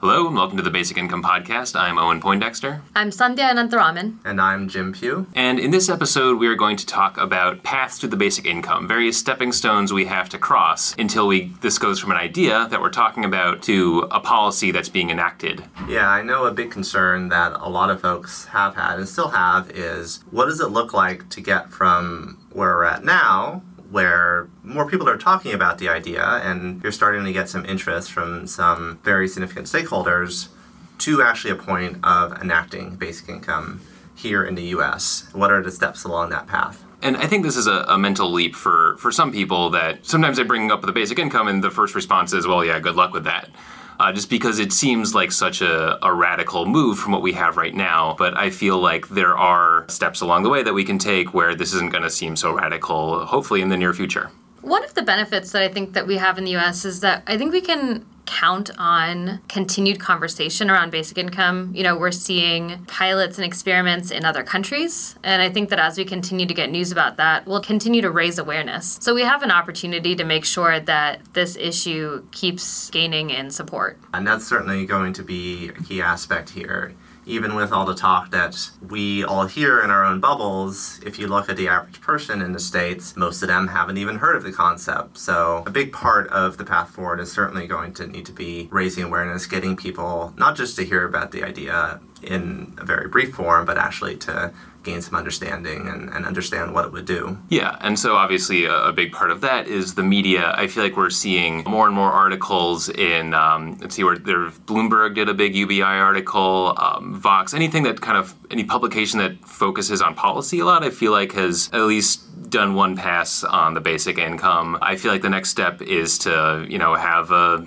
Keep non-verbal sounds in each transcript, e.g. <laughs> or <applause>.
Hello and welcome to the Basic Income Podcast. I'm Owen Poindexter. I'm Sandhya Anantharaman. And I'm Jim Pugh. And in this episode, we are going to talk about paths to the basic income, various stepping stones we have to cross until we this goes from an idea that we're talking about to a policy that's being enacted. Yeah, I know a big concern that a lot of folks have had and still have is what does it look like to get from where we're at now where more people are talking about the idea and you're starting to get some interest from some very significant stakeholders to actually a point of enacting basic income here in the US. What are the steps along that path? And I think this is a, a, mental leap for, for some people that sometimes they bring up the basic income and the first response is, well, yeah, good luck with that uh, just because it seems like such a, a radical move from what we have right now. But I feel like there are steps along the way that we can take where this isn't going to seem so radical, hopefully in the near future. One of the benefits that I think that we have in the US is that I think we can count on continued conversation around basic income. You know, we're seeing pilots and experiments in other countries. And I think that as we continue to get news about that, we'll continue to raise awareness. So we have an opportunity to make sure that this issue keeps gaining in support. And that's certainly going to be a key aspect here even with all the talk that we all hear in our own bubbles, if you look at the average person in the States, most of them haven't even heard of the concept. So, a big part of the path forward is certainly going to need to be raising awareness, getting people not just to hear about the idea in a very brief form, but actually to gain some understanding and, and understand what it would do. Yeah, and so obviously a, a, big part of that is the media. I feel like we're seeing more and more articles in, um, let's see, where there, Bloomberg did a big UBI article, um, Vox, anything that kind of, any publication that focuses on policy a lot, I feel like has at least done one pass on the basic income. I feel like the next step is to, you know, have a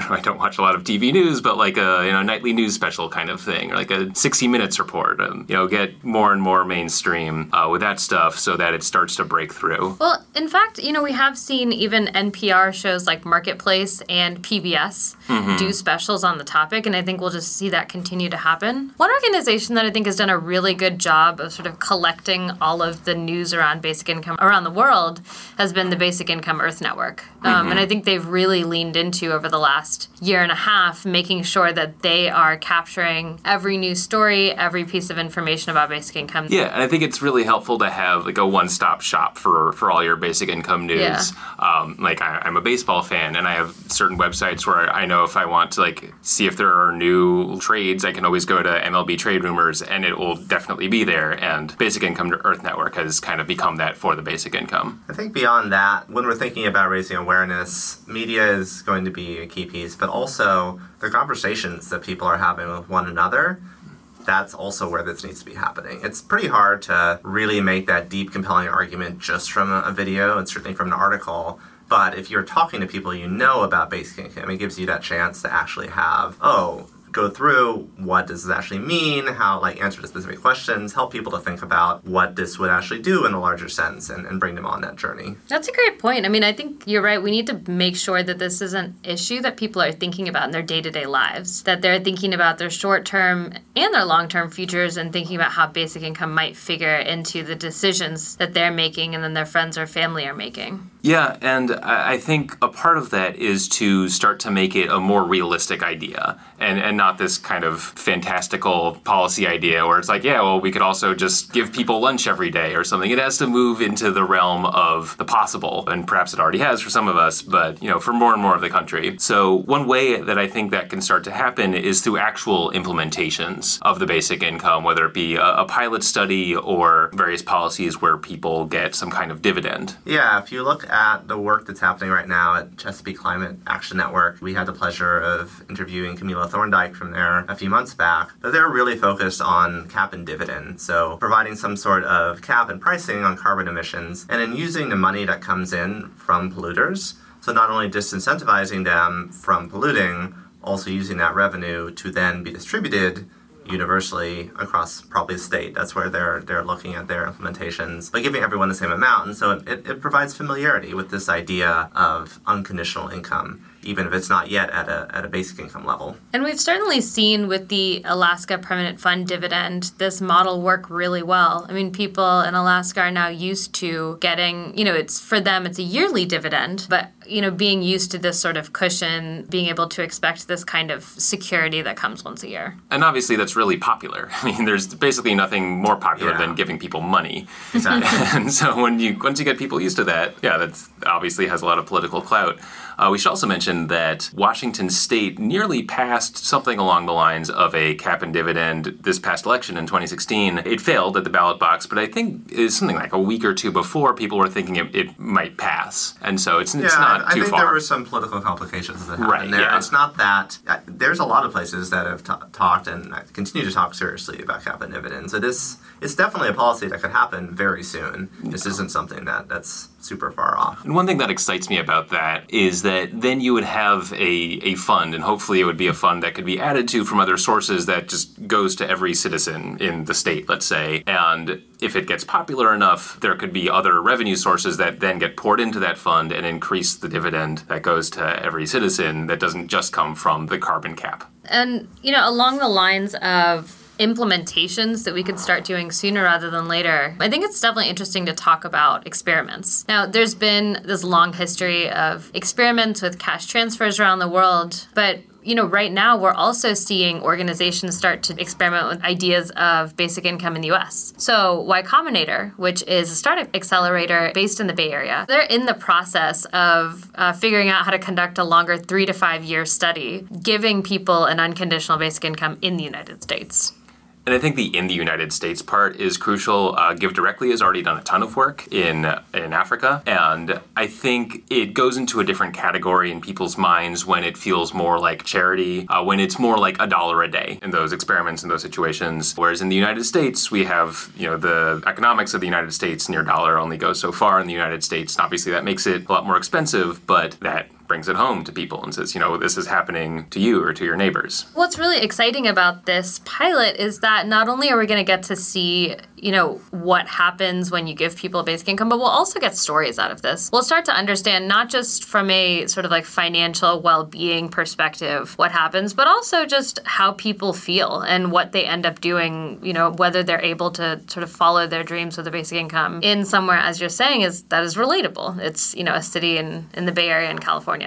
<laughs> I, don't watch a lot of TV news, but like a you know nightly news special kind of thing, or like a 60 Minutes report. Um, you know, get more and more mainstream uh, with that stuff so that it starts to break through. Well, in fact, you know, we have seen even NPR shows like Marketplace and PBS mm-hmm. do specials on the topic, and I think we'll just see that continue to happen. One organization that I think has done a really good job of sort of collecting all of the news around basic income around the world has been the Basic Income Earth Network, um, mm-hmm. and I think they've really leaned into over the last year and a half, making sure that they are capturing every news story, every piece of information about basic income. Yeah, and I think it's really helpful to have like a one-stop shop for for all your basic income news. Yeah. Um, like I, I'm a baseball fan, and I have certain websites where I know if I want to like see if there are new trades, I can always go to MLB Trade Rumors, and it will definitely be there. And Basic Income to Earth Network has kind of become that for the basic income. I think beyond that, when we're thinking about raising awareness, media is going to be a key piece, but also the conversations that people are having with one another. That's also where this needs to be happening. It's pretty hard to really make that deep, compelling argument just from a video and certainly from an article. But if you're talking to people you know about income, it gives you that chance to actually have, oh, go through what does this actually mean, how like answer to specific questions, help people to think about what this would actually do in a larger sense and, and bring them on that journey. That's a great point. I mean, I think you're right. We need to make sure that this is an issue that people are thinking about in their day to day lives, that they're thinking about their short term and their long term futures and thinking about how basic income might figure into the decisions that they're making and then their friends or family are making. Yeah, and I think a part of that is to start to make it a more realistic idea and, and not this kind of fantastical policy idea where it's like, yeah, well, we could also just give people lunch every day or something. It has to move into the realm of the possible, and perhaps it already has for some of us, but you know, for more and more of the country. So one way that I think that can start to happen is through actual implementations of the basic income, whether it be a, a pilot study or various policies where people get some kind of dividend. Yeah, if you look at the work that's happening right now at Chesapeake Climate Action Network. We had the pleasure of interviewing Camila Thorndike from there a few months back. But they're really focused on cap and dividend, so providing some sort of cap and pricing on carbon emissions, and then using the money that comes in from polluters. So not only disincentivizing them from polluting, also using that revenue to then be distributed universally across probably the state. That's where they're they're looking at their implementations, but giving everyone the same amount. And so it, it provides familiarity with this idea of unconditional income even if it's not yet at a, at a basic income level. And we've certainly seen with the Alaska Permanent Fund dividend this model work really well. I mean, people in Alaska are now used to getting, you know, it's for them, it's a yearly dividend, but you know, being used to this sort of cushion, being able to expect this kind of security that comes once a year. And obviously, that's really popular. <laughs> I mean, there's basically nothing more popular Yeah. than giving people money. Exactly. <laughs> and so when you once you get people used to that, yeah, that obviously has a lot of political clout. Uh, we should also mention that Washington State nearly passed something along the lines of a cap and dividend this past election in 2016. It failed at the ballot box, but I think it's something like a week or two before people were thinking it, it might pass, and so it's, it's yeah, not I, I think far. there were some political complications that happened Right, there. yeah. It's not that uh, there's a lot of places that have ta talked and uh, continue to talk seriously about cap and dividends. It is it's definitely a policy that could happen very soon. This isn't something that that's super far off. And one thing that excites me about that is that then you would have a, a fund, and hopefully it would be a fund that could be added to from other sources that just goes to every citizen in the state, let's say. And if it gets popular enough, there could be other revenue sources that then get poured into that fund and increase the dividend that goes to every citizen that doesn't just come from the carbon cap. And, you know, along the lines of implementations that we could start doing sooner rather than later, I think it's definitely interesting to talk about experiments. Now, there's been this long history of experiments with cash transfers around the world, but you know, right now we're also seeing organizations start to experiment with ideas of basic income in the US. So, Y Combinator, which is a startup accelerator based in the Bay Area, they're in the process of uh, figuring out how to conduct a longer three to five year study, giving people an unconditional basic income in the United States. And I think the in the United States part is crucial. Uh, GiveDirectly has already done a ton of work in in Africa, and I think it goes into a different category in people's minds when it feels more like charity, uh, when it's more like a dollar a day in those experiments in those situations. Whereas in the United States, we have you know the economics of the United States. Near dollar only goes so far in the United States. Obviously, that makes it a lot more expensive, but that brings it home to people and says, you know, this is happening to you or to your neighbors. What's really exciting about this pilot is that not only are we going to get to see, you know, what happens when you give people a basic income, but we'll also get stories out of this. We'll start to understand not just from a sort of like financial well-being perspective what happens, but also just how people feel and what they end up doing, you know, whether they're able to sort of follow their dreams with a basic income in somewhere as you're saying is that is relatable. It's, you know, a city in in the Bay Area in California.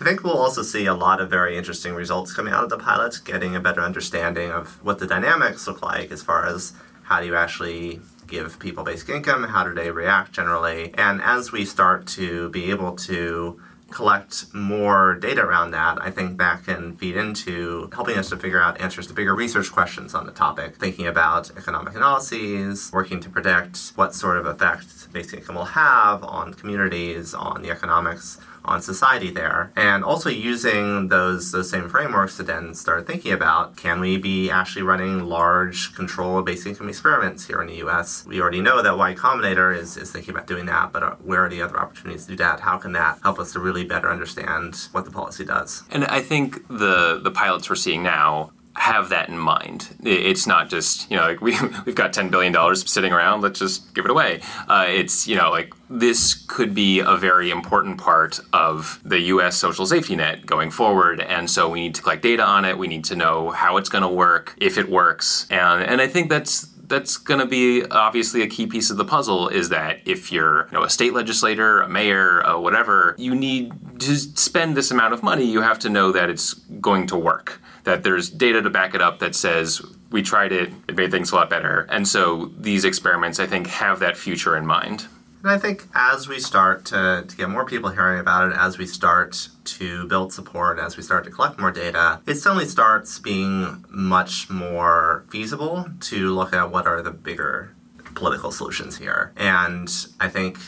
I think we'll also see a lot of very interesting results coming out of the pilots, getting a better understanding of what the dynamics look like as far as how do you actually give people basic income, how do they react generally, and as we start to be able to collect more data around that, I think that can feed into helping us to figure out answers to bigger research questions on the topic, thinking about economic analyses, working to predict what sort of effect basic income will have on communities, on the economics on society there and also using those those same frameworks to then start thinking about can we be actually running large controlled basic income experiments here in the US we already know that Y Combinator is, is thinking about doing that but uh, where are the other opportunities to do that? How can that help us to really better understand what the policy does And I think the the pilots we're seeing now have that in mind. It's not just you know like we <laughs> we've got ten billion dollars sitting around. Let's just give it away. Uh, it's you know like this could be a very important part of the U.S. social safety net going forward, and so we need to collect data on it. We need to know how it's going to work, if it works, and and I think that's that's going to be obviously a key piece of the puzzle is that if you're you know a state legislator a mayor uh, whatever you need to spend this amount of money. You have to know that it's going to work that there's data to back it up that says we tried it it made things a lot better. And so these experiments i think have that future in mind And I think as we start to, to get more people hearing about it, as we start to build support, as we start to collect more data, it suddenly starts being much more feasible to look at what are the bigger political solutions here. And I think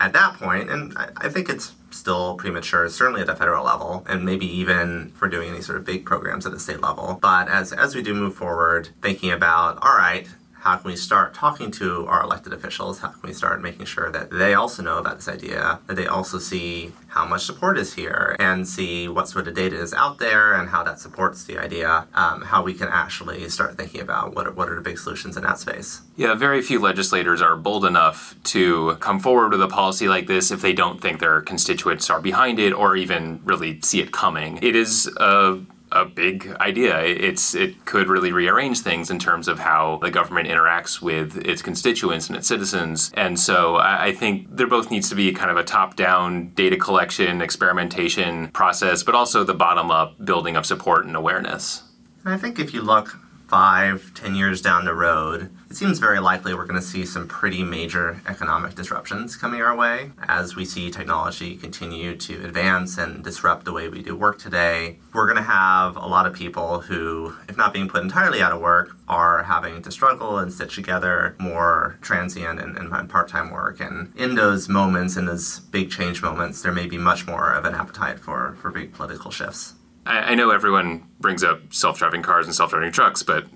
at that point, and I, I think it's still premature, certainly at the federal level, and maybe even for doing any sort of big programs at the state level. But as, as we do move forward, thinking about, all right, how can we start talking to our elected officials? How can we start making sure that they also know about this idea, that they also see how much support is here, and see what sort of data is out there and how that supports the idea, um, how we can actually start thinking about what are, what are the big solutions in that space. Yeah, very few legislators are bold enough to come forward with a policy like this if they don't think their constituents are behind it or even really see it coming. It is a, a big idea. It's it could really rearrange things in terms of how the government interacts with its constituents and its citizens. And so I, think there both needs to be kind of a top-down data collection, experimentation process, but also the bottom-up building of support and awareness. And I think if you look five, ten years down the road, it seems very likely we're going to see some pretty major economic disruptions coming our way as we see technology continue to advance and disrupt the way we do work today. We're going to have a lot of people who, if not being put entirely out of work, are having to struggle and stitch together more transient and, and part time work. And in those moments, in those big change moments, there may be much more of an appetite for, for big political shifts. I, I know everyone brings up self-driving cars and self-driving trucks, but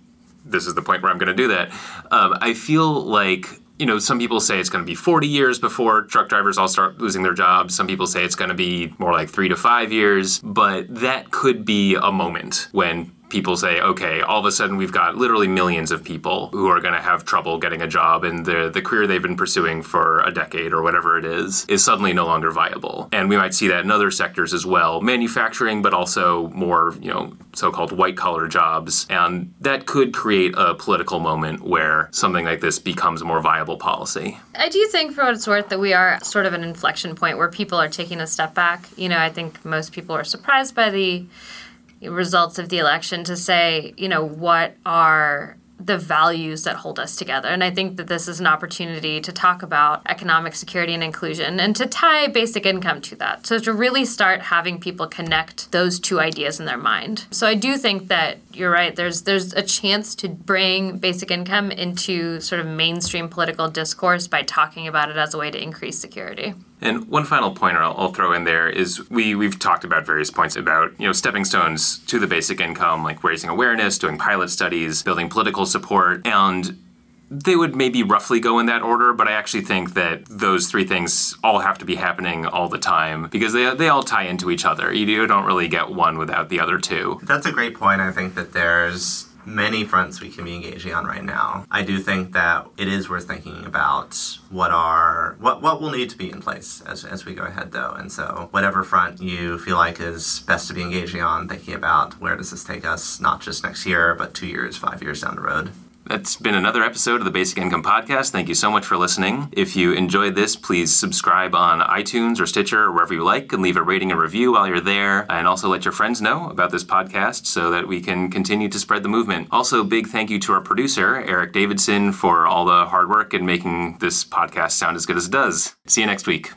this is the point where I'm going to do that. Um, I feel like you know, some people say it's going to be 40 years before truck drivers all start losing their jobs. Some people say it's going to be more like three to five years, but that could be a moment when people say, okay, all of a sudden we've got literally millions of people who are going to have trouble getting a job and the, the career they've been pursuing for a decade or whatever it is, is suddenly no longer viable. And we might see that in other sectors as well, manufacturing, but also more, you know, so-called white collar jobs. And that could create a political moment where something like this becomes a more viable policy. I do think, for what it's worth, that we are sort of an inflection point where people are taking a step back. You know, I think most people are surprised by the results of the election to say, you know, what are the values that hold us together. And I think that this is an opportunity to talk about economic security and inclusion and to tie basic income to that. So to really start having people connect those two ideas in their mind. So I do think that you're right. There's there's a chance to bring basic income into sort of mainstream political discourse by talking about it as a way to increase security. And one final pointer I'll, I'll, throw in there is we we've talked about various points about you know stepping stones to the basic income, like raising awareness, doing pilot studies, building political support, and they would maybe roughly go in that order, but I actually think that those three things all have to be happening all the time because they, they all tie into each other. You don't really get one without the other two. That's a great point. I think that there's many fronts we can be engaging on right now. I do think that it is worth thinking about what are what what will need to be in place as, as we go ahead though. And so whatever front you feel like is best to be engaging on, thinking about where does this take us not just next year, but two years, five years down the road. That's been another episode of the Basic Income Podcast. Thank you so much for listening. If you enjoyed this, please subscribe on iTunes or Stitcher or wherever you like and leave a rating and review while you're there. And also let your friends know about this podcast so that we can continue to spread the movement. Also, big thank you to our producer, Eric Davidson, for all the hard work and making this podcast sound as good as it does. See you next week.